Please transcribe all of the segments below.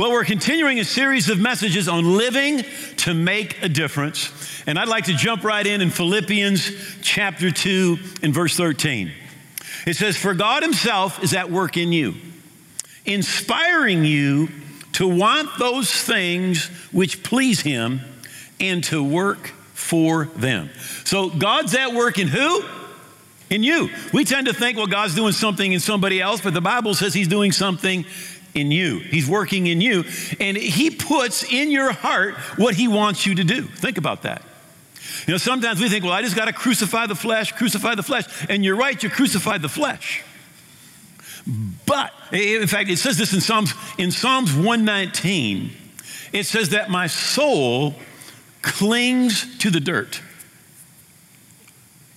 Well, we're continuing a series of messages on living to make a difference. And I'd like to jump right in in Philippians chapter 2 and verse 13. It says, For God Himself is at work in you, inspiring you to want those things which please Him and to work for them. So God's at work in who? In you. We tend to think, well, God's doing something in somebody else, but the Bible says He's doing something in you. He's working in you, and He puts in your heart what He wants you to do. Think about that. You know, sometimes we think, well, I just got to crucify the flesh, crucify the flesh. And you're right, you crucify the flesh. But, in fact, it says this in Psalms, in Psalms 119, it says that my soul clings to the dirt.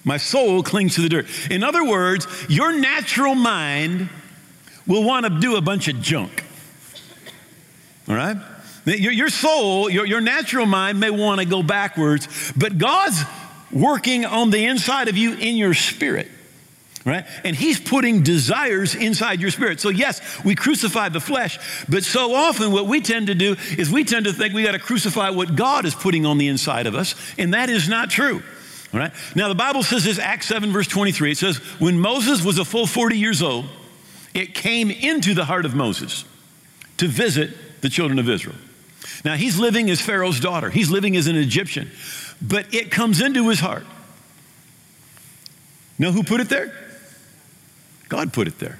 My soul clings to the dirt. In other words, your natural mind will want to do a bunch of junk. All right? Your, soul, your, your natural mind may want to go backwards, but God's working on the inside of you in your spirit right? And he's putting desires inside your spirit. So, yes, we crucify the flesh, but so often what we tend to do is we tend to think we got to crucify what God is putting on the inside of us, and that is not true. All right? Now, the Bible says this, Acts 7, verse 23. It says, When Moses was a full 40 years old, it came into the heart of Moses to visit the children of Israel. Now, he's living as Pharaoh's daughter, he's living as an Egyptian, but it comes into his heart. Know who put it there? God put it there.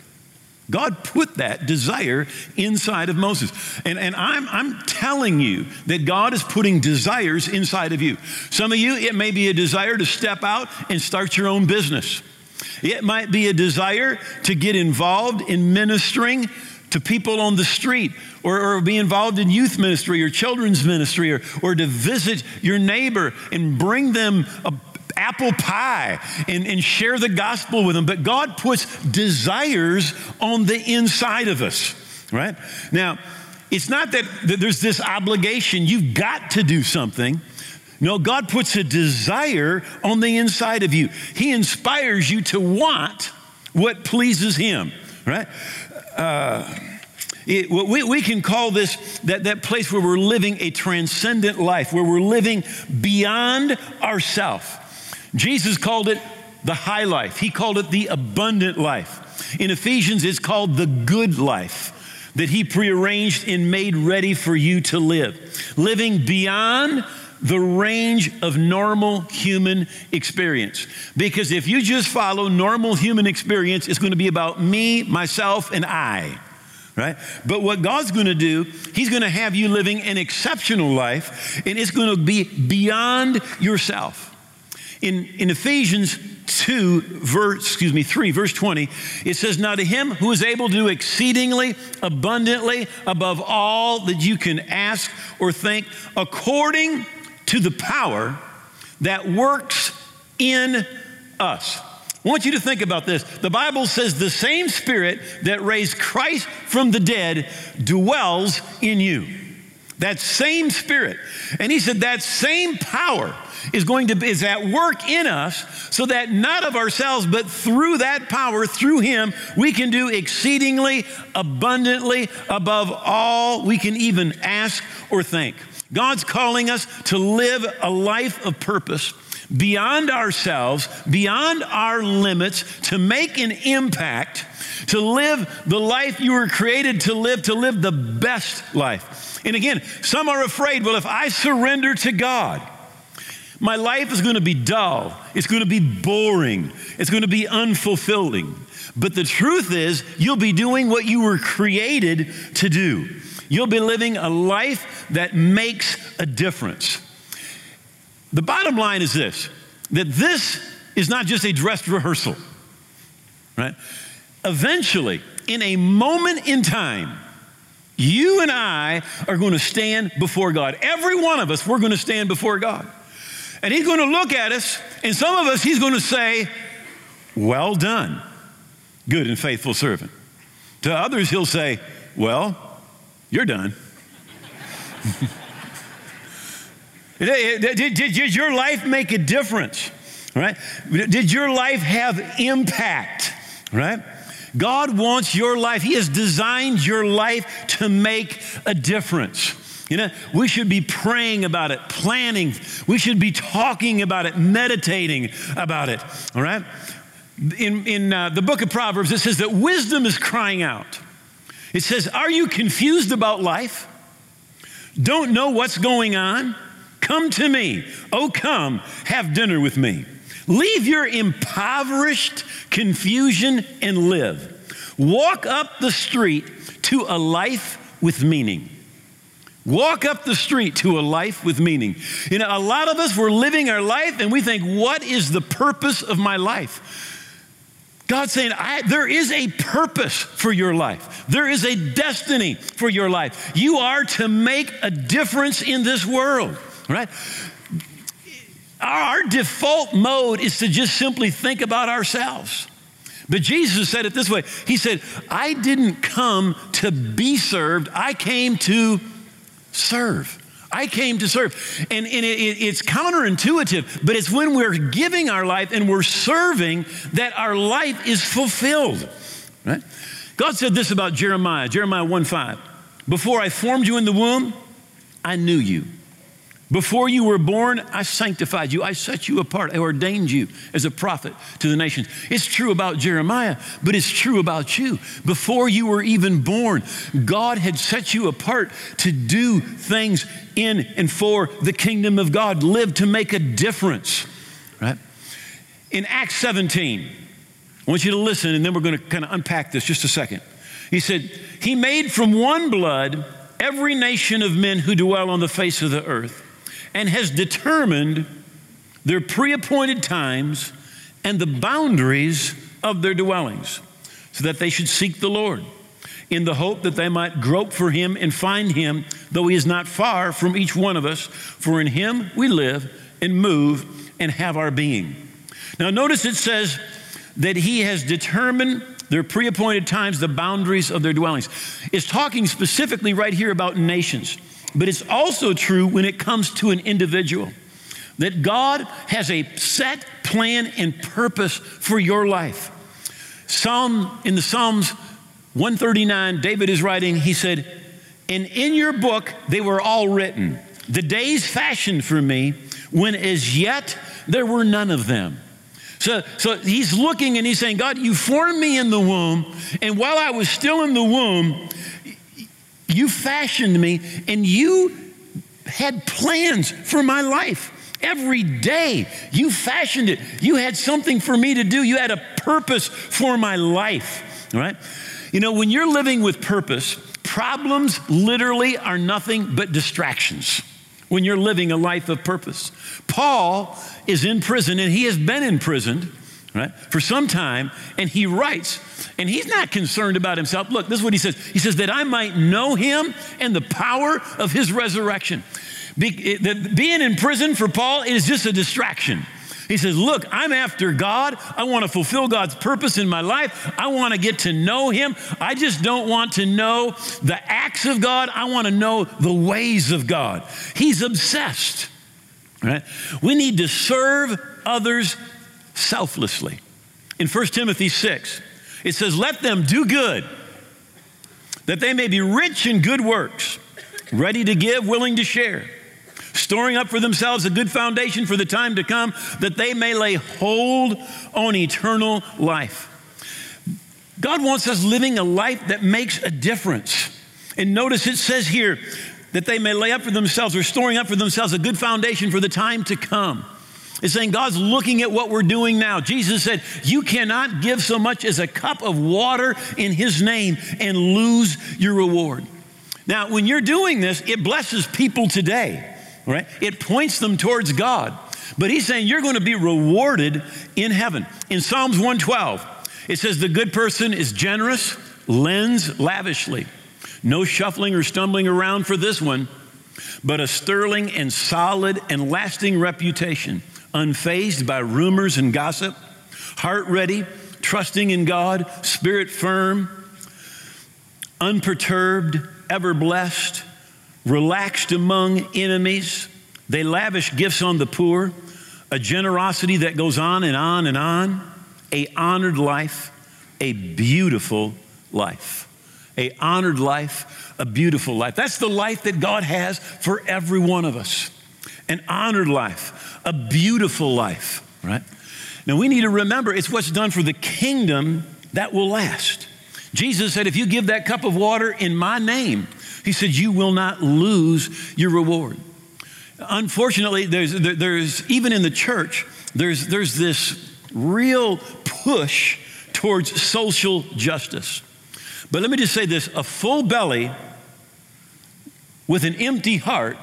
God put that desire inside of Moses. And, and I'm, I'm telling you that God is putting desires inside of you. Some of you, it may be a desire to step out and start your own business. It might be a desire to get involved in ministering to people on the street or, or, be involved in youth ministry or children's ministry or, or to visit your neighbor and bring them a apple pie and, and share the gospel with them. But God puts desires on the inside of us, right? Now, it's not that, that there's this obligation, you've got to do something. No, God puts a desire on the inside of you. He inspires you to want what pleases Him, right? Uh, it, we, we can call this that, that place where we're living a transcendent life, where we're living beyond ourself. Jesus called it the high life, He called it the abundant life. In Ephesians, it's called the good life that He prearranged and made ready for you to live. Living beyond the range of normal human experience. Because if you just follow normal human experience, it's going to be about me, myself, and I. Right? But what God's going to do, He's going to have you living an exceptional life, and it's going to be beyond yourself. In, in Ephesians 2, verse, excuse me, 3, verse 20, it says, Now to him who is able to do exceedingly abundantly above all that you can ask or think, according to the power that works in us. I want you to think about this. The Bible says the same spirit that raised Christ from the dead dwells in you. That same spirit. And he said that same power is going to is at work in us so that not of ourselves but through that power through him we can do exceedingly abundantly above all we can even ask or think God's calling us to live a life of purpose beyond ourselves, beyond our limits, to make an impact, to live the life you were created to live, to live the best life. And again, some are afraid, well, if I surrender to God, my life is going to be dull. It's going to be boring. It's going to be unfulfilling. But the truth is, you'll be doing what you were created to do. You'll be living a life that makes a difference. The bottom line is this that this is not just a dress rehearsal, right? Eventually, in a moment in time, you and I are going to stand before God. Every one of us, we're going to stand before God. And he's going to look at us, and some of us, he's going to say, Well done, good and faithful servant. To others, he'll say, Well, you're done. did, did, did, your life make a difference? Right? Did your life have impact? Right? God wants your life. He has designed your life to make a difference. You know, we should be praying about it, planning. We should be talking about it, meditating about it. All right? In, in uh, the book of Proverbs, it says that wisdom is crying out. It says, Are you confused about life? Don't know what's going on? Come to me. Oh, come, have dinner with me. Leave your impoverished confusion and live. Walk up the street to a life with meaning. Walk up the street to a life with meaning. You know, a lot of us, we're living our life and we think, what is the purpose of my life? God's saying, there is a purpose for your life. There is a destiny for your life. You are to make a difference in this world, right? Our default mode is to just simply think about ourselves. But Jesus said it this way He said, I didn't come to be served, I came to serve. I came to serve. And, and it, it, it's counterintuitive, but it's when we're giving our life and we're serving that our life is fulfilled. Right? God said this about Jeremiah, Jeremiah 1 5. Before I formed you in the womb, I knew you. Before you were born, I sanctified you. I set you apart. I ordained you as a prophet to the nations. It's true about Jeremiah, but it's true about you. Before you were even born, God had set you apart to do things in and for the kingdom of God, live to make a difference, right? In Acts 17, I want you to listen, and then we're going to kind of unpack this just a second. He said, He made from one blood every nation of men who dwell on the face of the earth and has determined their pre appointed times and the boundaries of their dwellings, so that they should seek the Lord in the hope that they might grope for him and find him, though he is not far from each one of us, for in him we live and move and have our being. Now, notice it says that he has determined their pre appointed times, the boundaries of their dwellings. It's talking specifically right here about nations. But it's also true when it comes to an individual that God has a set plan and purpose for your life. Psalm in the Psalms 139, David is writing, he said, And in your book they were all written, the days fashioned for me, when as yet there were none of them. So, so he's looking and he's saying, God, you formed me in the womb, and while I was still in the womb, you fashioned me and you had plans for my life. Every day you fashioned it. You had something for me to do. You had a purpose for my life, right? You know, when you're living with purpose, problems literally are nothing but distractions when you're living a life of purpose. Paul is in prison and he has been in prison, right, for some time, and he writes and he's not concerned about himself. Look, this is what he says. He says, that I might know him and the power of his resurrection. Be, being in prison for Paul is just a distraction. He says, Look, I'm after God. I want to fulfill God's purpose in my life. I want to get to know Him. I just don't want to know the acts of God. I want to know the ways of God. He's obsessed. Right? We need to serve others selflessly. In 1 Timothy 6, it says, Let them do good, that they may be rich in good works, ready to give, willing to share, storing up for themselves a good foundation for the time to come, that they may lay hold on eternal life. God wants us living a life that makes a difference. And notice it says here that they may lay up for themselves or storing up for themselves a good foundation for the time to come. It's saying God's looking at what we're doing now. Jesus said, You cannot give so much as a cup of water in His name and lose your reward. Now, when you're doing this, it blesses people today, right? It points them towards God. But He's saying you're going to be rewarded in heaven. In Psalms 112, it says, The good person is generous, lends lavishly. No shuffling or stumbling around for this one, but a sterling and solid and lasting reputation unfazed by rumors and gossip, heart ready, trusting in God, spirit firm, unperturbed, ever blessed, relaxed among enemies. They lavish gifts on the poor, a generosity that goes on and on and on, a honored life, a beautiful life. A honored life, a beautiful life. That's the life that God has for every one of us. An honored life, a beautiful life, right? Now we need to remember it's what's done for the kingdom that will last. Jesus said, if you give that cup of water in my name, he said, you will not lose your reward. Unfortunately, there's, there's even in the church, there's, there's this real push towards social justice. But let me just say this a full belly with an empty heart,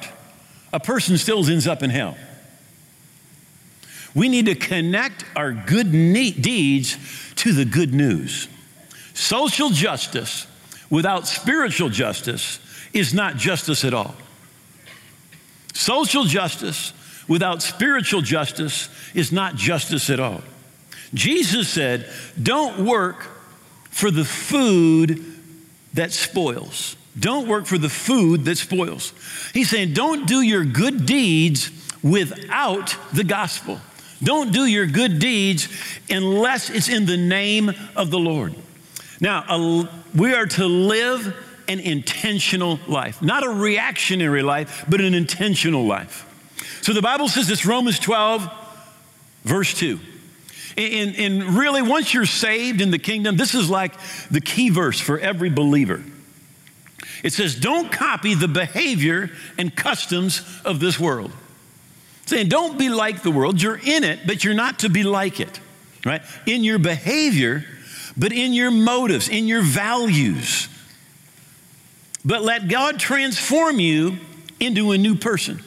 a person still ends up in hell. We need to connect our good deeds to the good news. Social justice without spiritual justice is not justice at all. Social justice without spiritual justice is not justice at all. Jesus said, Don't work for the food that spoils. Don't work for the food that spoils. He's saying, Don't do your good deeds without the gospel. Don't do your good deeds unless it's in the name of the Lord. Now, we are to live an intentional life, not a reactionary life, but an intentional life. So the Bible says this Romans 12, verse 2. And, and really, once you're saved in the kingdom, this is like the key verse for every believer. It says, Don't copy the behavior and customs of this world. Saying, Don't be like the world. You're in it, but you're not to be like it, right? In your behavior, but in your motives, in your values. But let God transform you into a new person.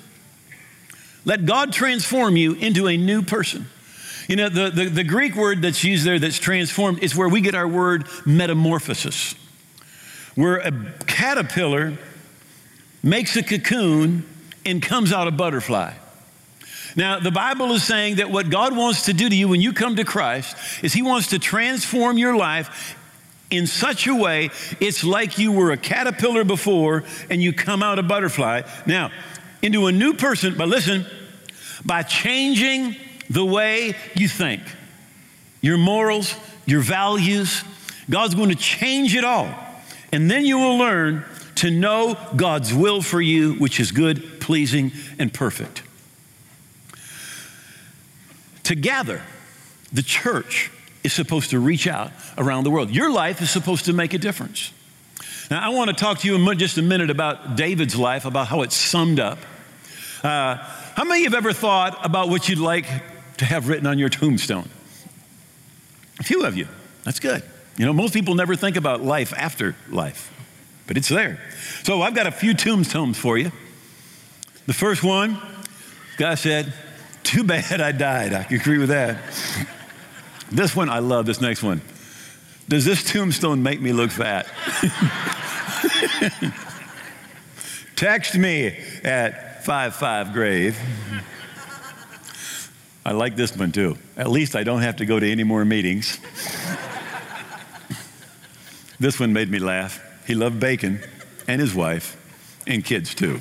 Let God transform you into a new person. You know, the, the, the, Greek word that's used there that's transformed is where we get our word metamorphosis, where a caterpillar makes a cocoon and comes out a butterfly. Now, the Bible is saying that what God wants to do to you when you come to Christ is He wants to transform your life in such a way it's like you were a caterpillar before and you come out a butterfly. Now, into a new person, but listen, by changing the way you think, your morals, your values. God's going to change it all. And then you will learn to know God's will for you, which is good, pleasing, and perfect. Together, the church is supposed to reach out around the world. Your life is supposed to make a difference. Now, I want to talk to you in just a minute about David's life, about how it's summed up. Uh, how many of you have ever thought about what you'd like to have written on your tombstone? A few of you. That's good. You know, most people never think about life after life, but it's there. So I've got a few tombstones for you. The first one, guy said, Too bad I died. I agree with that. this one, I love this next one. Does this tombstone make me look fat? Text me at 55 grave. I like this one too. At least I don't have to go to any more meetings. This one made me laugh. He loved bacon and his wife and kids too.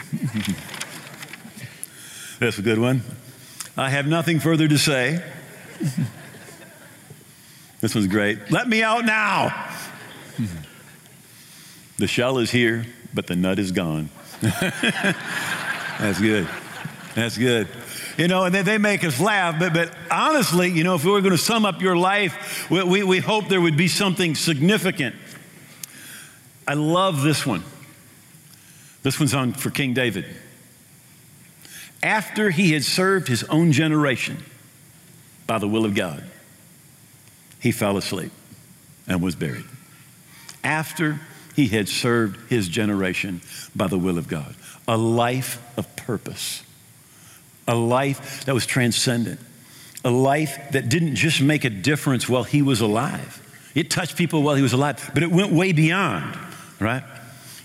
That's a good one. I have nothing further to say. this one's great. Let me out now. the shell is here, but the nut is gone. That's good. That's good. You know, and they, they make us laugh, but, but honestly, you know, if we were going to sum up your life, we, we, we hope there would be something significant. I love this one. This one's on for King David. After he had served his own generation by the will of God, he fell asleep and was buried. After he had served his generation by the will of God, a life of purpose a life that was transcendent, a life that didn't just make a difference while he was alive. It touched people while he was alive, but it went way beyond, right?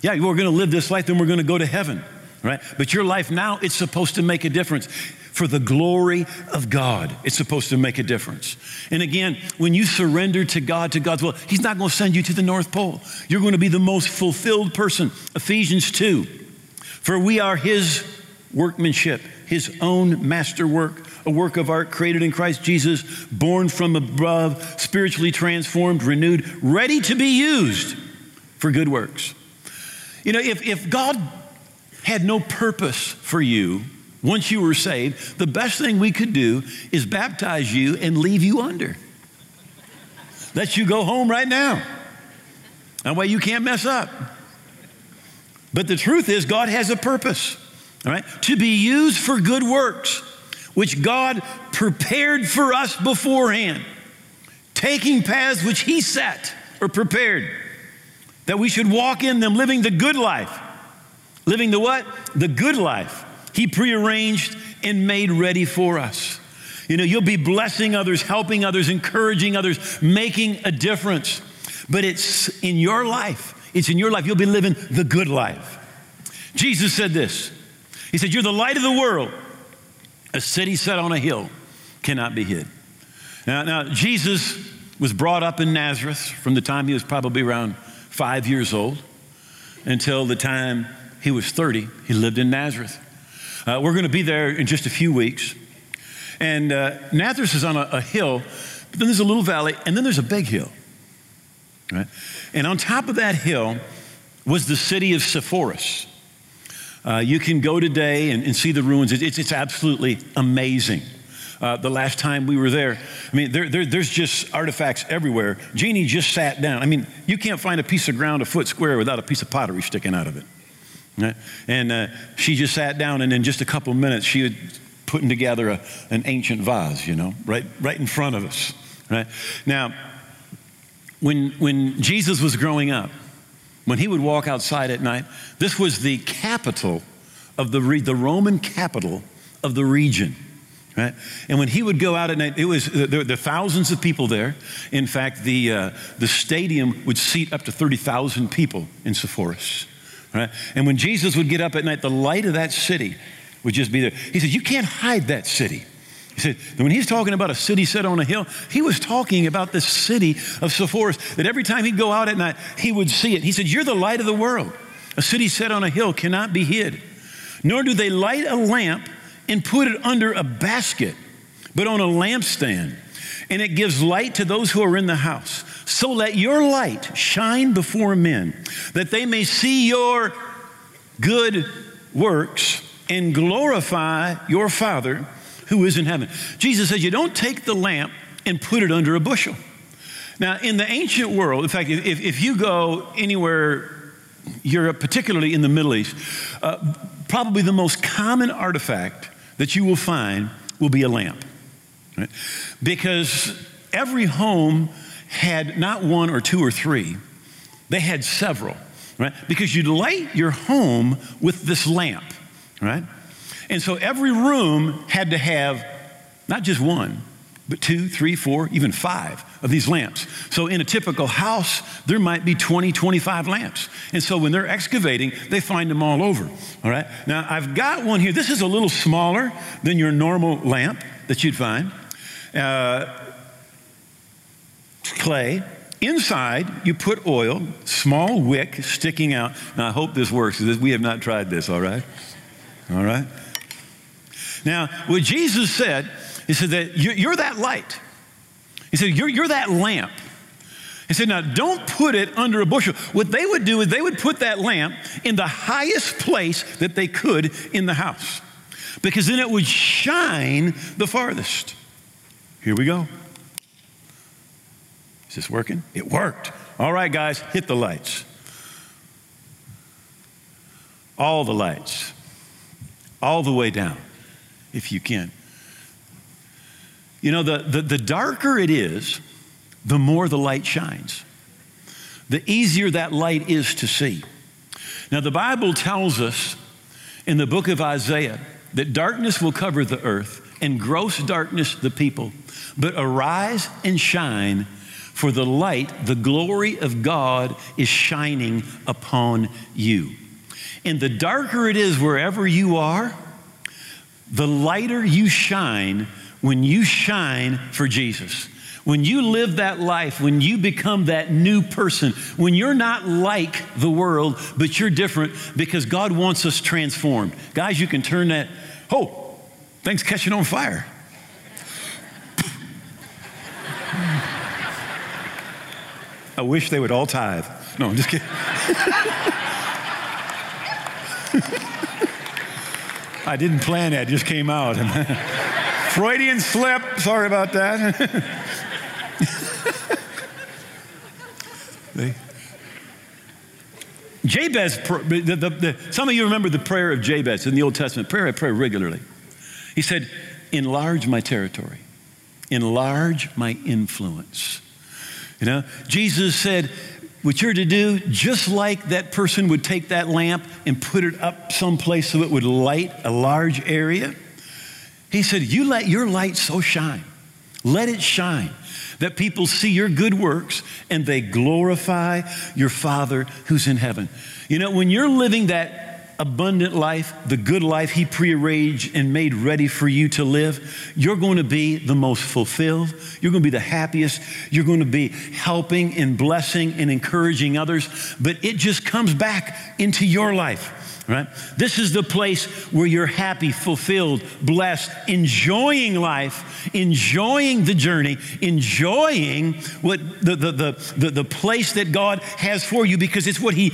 Yeah, we're going to live this life, then we're going to go to heaven, right? But your life now, it's supposed to make a difference. For the glory of God, it's supposed to make a difference. And again, when you surrender to God, to God's will, He's not going to send you to the North Pole. You're going to be the most fulfilled person. Ephesians 2. For we are His workmanship, his own masterwork, a work of art created in Christ Jesus, born from above, spiritually transformed, renewed, ready to be used for good works. You know, if, if God had no purpose for you once you were saved, the best thing we could do is baptize you and leave you under. Let you go home right now. That way you can't mess up. But the truth is, God has a purpose, all right, to be used for good works, which God prepared for us beforehand, taking paths which He set or prepared, that we should walk in them, living the good life. Living the what? The good life. He prearranged and made ready for us. You know, you'll be blessing others, helping others, encouraging others, making a difference. But it's in your life. It's in your life. You'll be living the good life. Jesus said this He said, You're the light of the world. A city set on a hill cannot be hid. Now, now Jesus was brought up in Nazareth from the time he was probably around five years old until the time he was 30. He lived in Nazareth. Uh, we're going to be there in just a few weeks. And uh, Nazareth is on a, a hill, but then there's a little valley, and then there's a big hill. Right? And on top of that hill was the city of Sepphoris. Uh, you can go today and, and see the ruins. It's, it's absolutely amazing. Uh, the last time we were there, I mean, there, there, there's just artifacts everywhere. Jeannie just sat down. I mean, you can't find a piece of ground a foot square without a piece of pottery sticking out of it. And uh, she just sat down, and in just a couple of minutes, she was putting together a, an ancient vase, you know, right, right in front of us. Right? Now, when, when Jesus was growing up, when he would walk outside at night, this was the capital of the, the Roman capital of the region. Right? And when he would go out at night, it was there, were thousands of people there. In fact, the, uh, the stadium would seat up to 30,000 people in Sepphoris. Right? And when Jesus would get up at night, the light of that city would just be there. He said, You can't hide that city. He said, when he's talking about a city set on a hill, he was talking about the city of Sepphoris, that every time he'd go out at night, he would see it. He said, You're the light of the world. A city set on a hill cannot be hid. Nor do they light a lamp and put it under a basket, but on a lampstand. And it gives light to those who are in the house. So let your light shine before men, that they may see your good works and glorify your Father who is in heaven. Jesus says, You don't take the lamp and put it under a bushel. Now, in the ancient world, in fact, if, if you go anywhere, Europe, particularly in the Middle East, uh, probably the most common artifact that you will find will be a lamp. Right? Because every home had not one or two or three, they had several, right? Because you'd light your home with this lamp, right? And so every room had to have not just one, but two, three, four, even five of these lamps. So in a typical house, there might be 20, 25 lamps. And so when they're excavating, they find them all over. All right. Now I've got one here. This is a little smaller than your normal lamp that you'd find. Uh, clay. Inside, you put oil, small wick sticking out. Now, I hope this works we have not tried this, all right? All right? Now, what Jesus said, he said that you're that light. He said, you're, you're that lamp. He said, now don't put it under a bushel. What they would do is they would put that lamp in the highest place that they could in the house because then it would shine the farthest. Here we go. Is this working? It worked. All right, guys, hit the lights. All the lights, all the way down if you can. You know, the, the, the darker it is, the more the light shines. The easier that light is to see. Now, the Bible tells us in the book of Isaiah that darkness will cover the earth and gross darkness the people. But arise and shine, for the light, the glory of God, is shining upon you. And the darker it is wherever you are, the lighter you shine when you shine for Jesus. When you live that life, when you become that new person, when you're not like the world, but you're different because God wants us transformed. Guys, you can turn that, oh, things catching on fire. I wish they would all tithe. No, I'm just kidding. I didn't plan that, it just came out. Freudian slip, sorry about that. Jabez, the, the, the, some of you remember the prayer of Jabez in the Old Testament, prayer I pray regularly. He said, Enlarge my territory, enlarge my influence. You know, Jesus said, what you're to do, just like that person would take that lamp and put it up someplace so it would light a large area. He said, You let your light so shine. Let it shine that people see your good works and they glorify your Father who's in heaven. You know, when you're living that abundant life, the good life He prearranged and made ready for you to live, you're going to be the most fulfilled. You're going to be the happiest. You're going to be helping and blessing and encouraging others. But it just comes back into your life. Right? This is the place where you're happy, fulfilled, blessed, enjoying life, enjoying the journey, enjoying what the, the, the, the, the place that God has for you because it's what He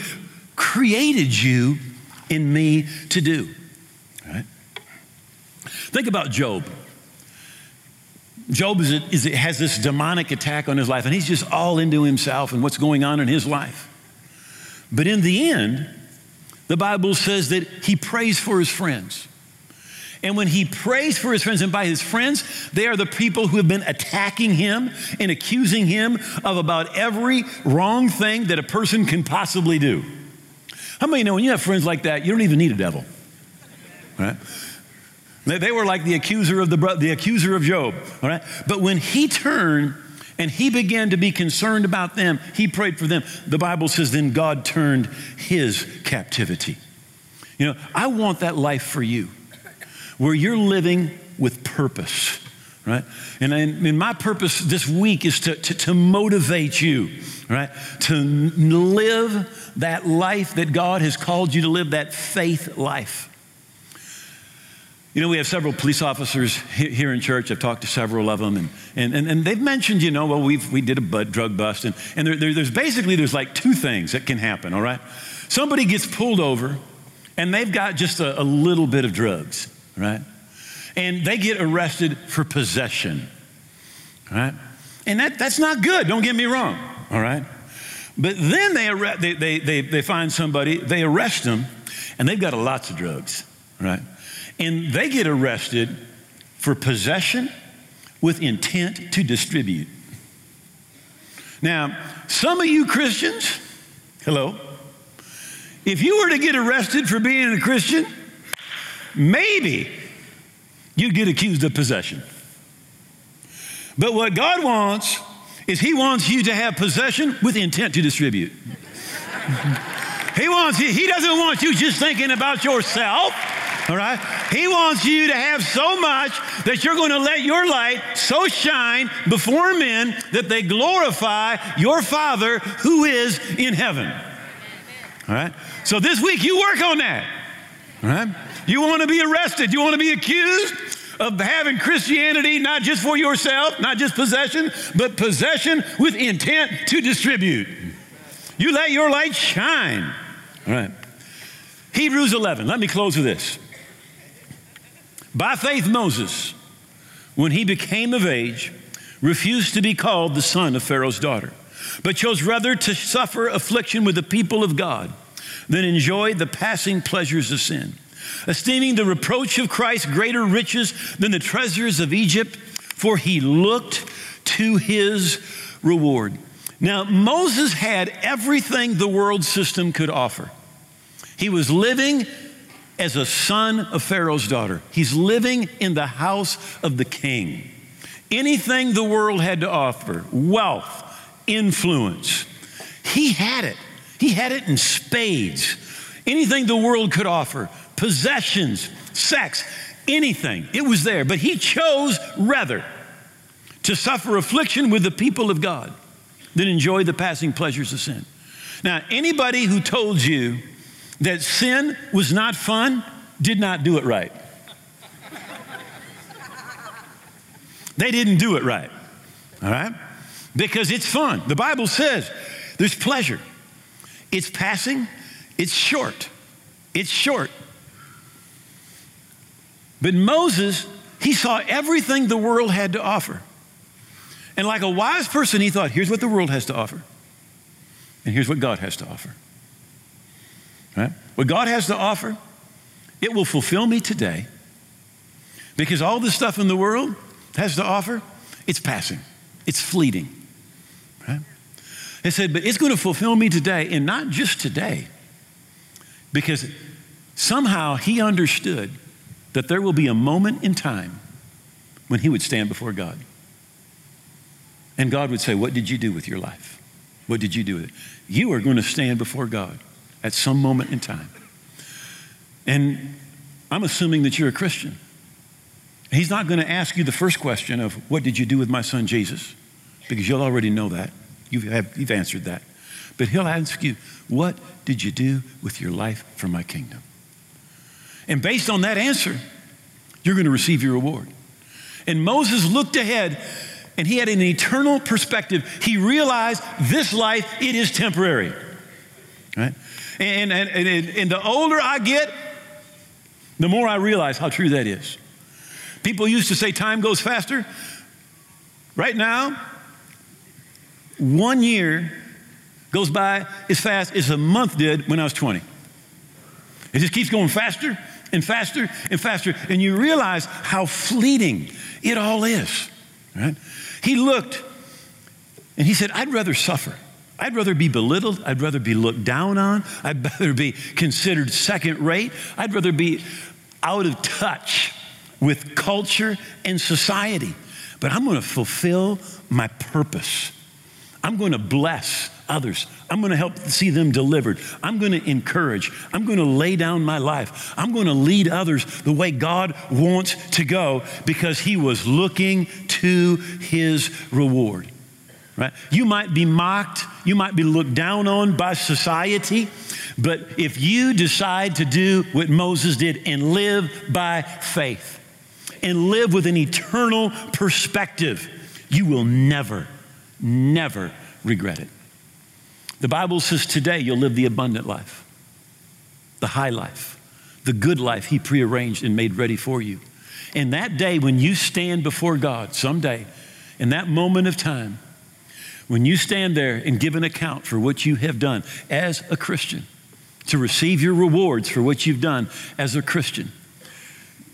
created you in me to do. Right? Think about Job. Job is, is, has this demonic attack on his life, and he's just all into himself and what's going on in his life. But in the end, the Bible says that he prays for his friends. And when he prays for his friends, and by his friends, they are the people who have been attacking him and accusing him of about every wrong thing that a person can possibly do. How many know when you have friends like that, you don't even need a devil? Right? They were like the accuser of the, the accuser of Job, all right? But when he turned and he began to be concerned about them. He prayed for them. The Bible says, then God turned his captivity. You know, I want that life for you where you're living with purpose, right? And, and my purpose this week is to, to, to motivate you, right? To live that life that God has called you to live, that faith life. You know, we have several police officers here in church. I've talked to several of them, and, and, and, they've mentioned, you know, well, we we did a drug bust, and, and there, there, there's basically, there's like two things that can happen, all right? Somebody gets pulled over, and they've got just a, a little bit of drugs, right? And they get arrested for possession, right? And that, that's not good, don't get me wrong, all right? But then they, arrest, they, they, they, they find somebody, they arrest them, and they've got lots of drugs, right? And they get arrested for possession with intent to distribute. Now, some of you Christians, hello, if you were to get arrested for being a Christian, maybe you'd get accused of possession. But what God wants is He wants you to have possession with intent to distribute. he wants He doesn't want you just thinking about yourself. All right? He wants you to have so much that you're going to let your light so shine before men that they glorify your Father who is in heaven. All right? So this week you work on that. All right? You want to be arrested, you want to be accused of having Christianity not just for yourself, not just possession, but possession with intent to distribute. You let your light shine. All right. Hebrews 11. Let me close with this. By faith, Moses, when he became of age, refused to be called the son of Pharaoh's daughter, but chose rather to suffer affliction with the people of God than enjoy the passing pleasures of sin, esteeming the reproach of Christ greater riches than the treasures of Egypt, for he looked to his reward. Now, Moses had everything the world system could offer. He was living as a son of Pharaoh's daughter. He's living in the house of the king. Anything the world had to offer wealth, influence he had it. He had it in spades. Anything the world could offer possessions, sex, anything. It was there. But he chose rather to suffer affliction with the people of God than enjoy the passing pleasures of sin. Now, anybody who told you that sin was not fun did not do it right. they didn't do it right, all right? Because it's fun. The Bible says there's pleasure. It's passing, it's short. It's short. But Moses, he saw everything the world had to offer. And like a wise person, he thought, here's what the world has to offer. And here's what God has to offer. Right? What God has to offer, it will fulfill me today. Because all the stuff in the world has to offer, it's passing, it's fleeting. Right? He said, but it's going to fulfill me today, and not just today, because somehow he understood that there will be a moment in time when he would stand before God. And God would say, What did you do with your life? What did you do with it? You are going to stand before God at some moment in time. And I'm assuming that you're a Christian. He's not going to ask you the first question of, What did you do with my son Jesus? Because you'll already know that. You've, have, you've answered that. But he'll ask you, What did you do with your life for my kingdom? And based on that answer, you're going to receive your reward. And Moses looked ahead and he had an eternal perspective. He realized this life, it is temporary. Right? And, and, and, and the older I get, the more I realize how true that is. People used to say time goes faster. Right now, one year goes by as fast as a month did when I was 20. It just keeps going faster and faster and faster. And you realize how fleeting it all is. Right? He looked and he said, I'd rather suffer. I'd rather be belittled. I'd rather be looked down on. I'd rather be considered second rate. I'd rather be out of touch with culture and society. But I'm going to fulfill my purpose. I'm going to bless others. I'm going to help see them delivered. I'm going to encourage. I'm going to lay down my life. I'm going to lead others the way God wants to go because He was looking to His reward. Right? You might be mocked, you might be looked down on by society, but if you decide to do what Moses did and live by faith and live with an eternal perspective, you will never, never regret it. The Bible says today you'll live the abundant life, the high life, the good life He prearranged and made ready for you. And that day when you stand before God, someday, in that moment of time, when you stand there and give an account for what you have done as a Christian, to receive your rewards for what you've done as a Christian,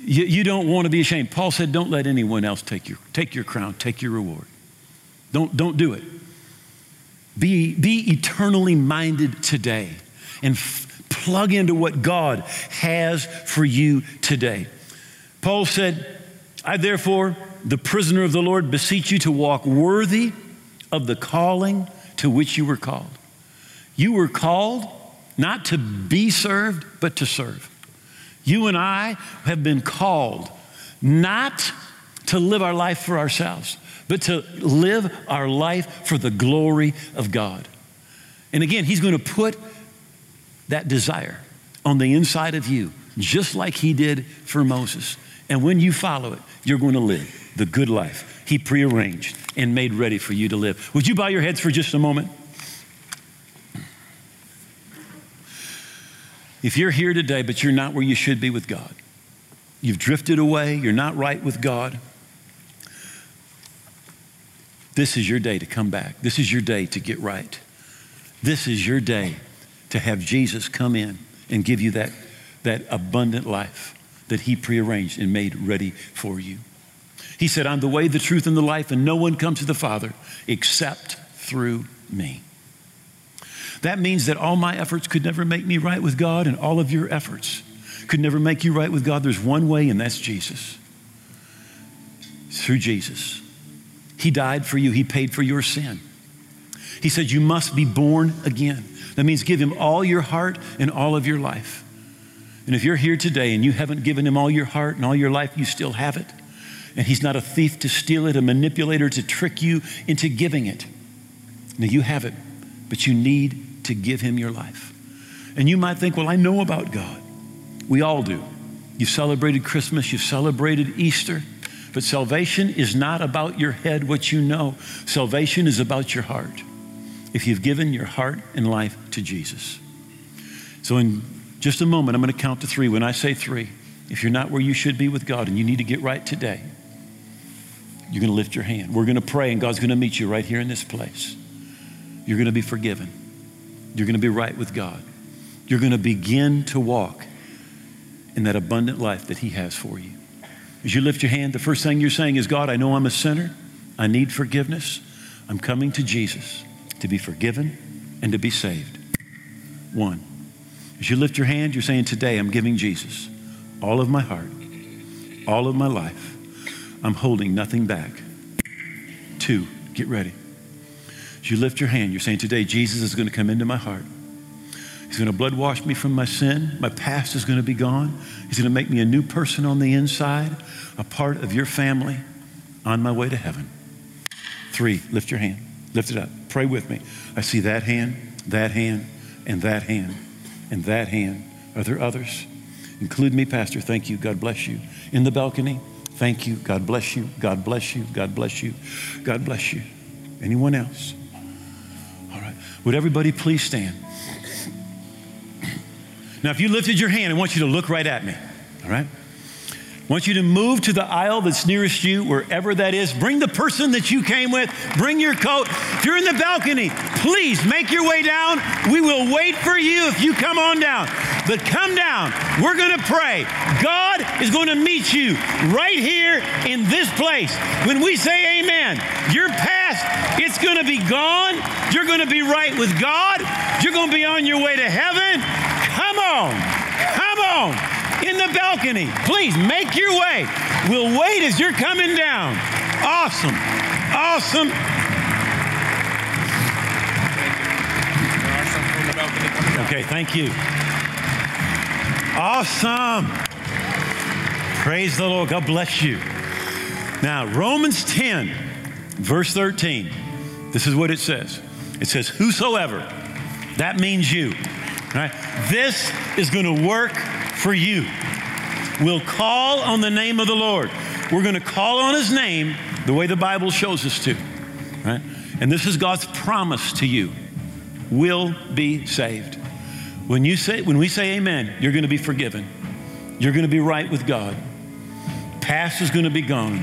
you, you, don't want to be ashamed. Paul said, Don't let anyone else take your, take your crown, take your reward. Don't, don't do it. Be, be eternally minded today and f- plug into what God has for you today. Paul said, I therefore, the prisoner of the Lord, beseech you to walk worthy of the calling to which you were called. You were called not to be served, but to serve. You and I have been called not to live our life for ourselves, but to live our life for the glory of God. And again, He's going to put that desire on the inside of you, just like He did for Moses. And when you follow it, you're going to live the good life He prearranged and made ready for you to live. Would you bow your heads for just a moment? If you're here today, but you're not where you should be with God, you've drifted away, you're not right with God, this is your day to come back. This is your day to get right. This is your day to have Jesus come in and give you that, that abundant life that He prearranged and made ready for you. He said, I'm the way, the truth, and the life, and no one comes to the Father except through me. That means that all my efforts could never make me right with God, and all of your efforts could never make you right with God. There's one way, and that's Jesus. Through Jesus. He died for you, He paid for your sin. He said, You must be born again. That means give Him all your heart and all of your life. And if you're here today and you haven't given Him all your heart and all your life, you still have it. And He's not a thief to steal it, a manipulator to trick you into giving it. Now, you have it, but you need to give Him your life. And you might think, well, I know about God. We all do. You've celebrated Christmas, you've celebrated Easter, but salvation is not about your head, what you know. Salvation is about your heart. If you've given your heart and life to Jesus. So, in just a moment, I'm going to count to three. When I say three, if you're not where you should be with God and you need to get right today, you're going to lift your hand. We're going to pray, and God's going to meet you right here in this place. You're going to be forgiven. You're going to be right with God. You're going to begin to walk in that abundant life that He has for you. As you lift your hand, the first thing you're saying is, God, I know I'm a sinner. I need forgiveness. I'm coming to Jesus to be forgiven and to be saved. One. As you lift your hand, you're saying, Today I'm giving Jesus all of my heart, all of my life. I'm holding nothing back. Two, get ready. As you lift your hand, you're saying, Today Jesus is going to come into my heart. He's going to blood wash me from my sin. My past is going to be gone. He's going to make me a new person on the inside, a part of your family on my way to heaven. Three, lift your hand. Lift it up. Pray with me. I see that hand, that hand, and that hand, and that hand. Are there others? Include me, Pastor. Thank you. God bless you. In the balcony, thank you. God bless you. God bless you. God bless you. God bless you. Anyone else? All right. Would everybody please stand? Now, if you lifted your hand, I want you to look right at me. All right? Want you to move to the aisle that's nearest you, wherever that is. Bring the person that you came with. Bring your coat. If you're in the balcony, please make your way down. We will wait for you if you come on down. But come down. We're going to pray. God is going to meet you right here in this place. When we say amen, your past, it's going to be gone. You're going to be right with God. You're going to be on your way to heaven. Come on. Come on the balcony. Please make your way. We'll wait as you're coming down. Awesome. Awesome. Okay, thank you. Awesome. Praise the Lord. God bless you. Now, Romans 10, verse 13. This is what it says. It says, Whosoever, that means you. Right? This is going to work for you. We'll call on the name of the Lord. We're going to call on his name the way the Bible shows us to. Right? And this is God's promise to you. Will be saved. When you say when we say amen, you're going to be forgiven. You're going to be right with God. Past is going to be gone.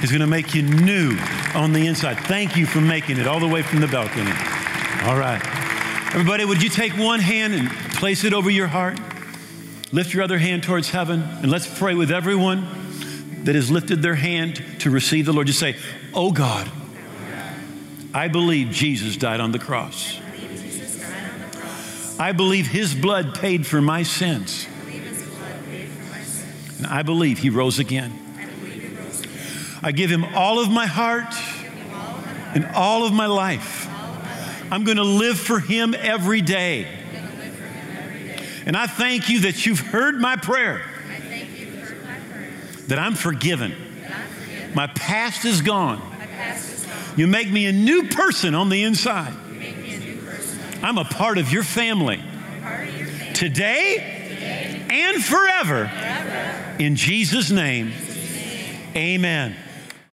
He's going to make you new on the inside. Thank you for making it all the way from the balcony. All right. Everybody, would you take one hand and place it over your heart? Lift your other hand towards heaven and let's pray with everyone that has lifted their hand to receive the Lord. Just say, Oh God, I believe Jesus died on the cross. I believe his blood paid for my sins. And I believe he rose again. I give him all of my heart and all of my life. I'm going to live for him every day. And I thank you that you've heard my prayer. That I'm forgiven. My past is gone. You make me a new person on the inside. I'm a part of your family. Today and forever. In Jesus' name, amen.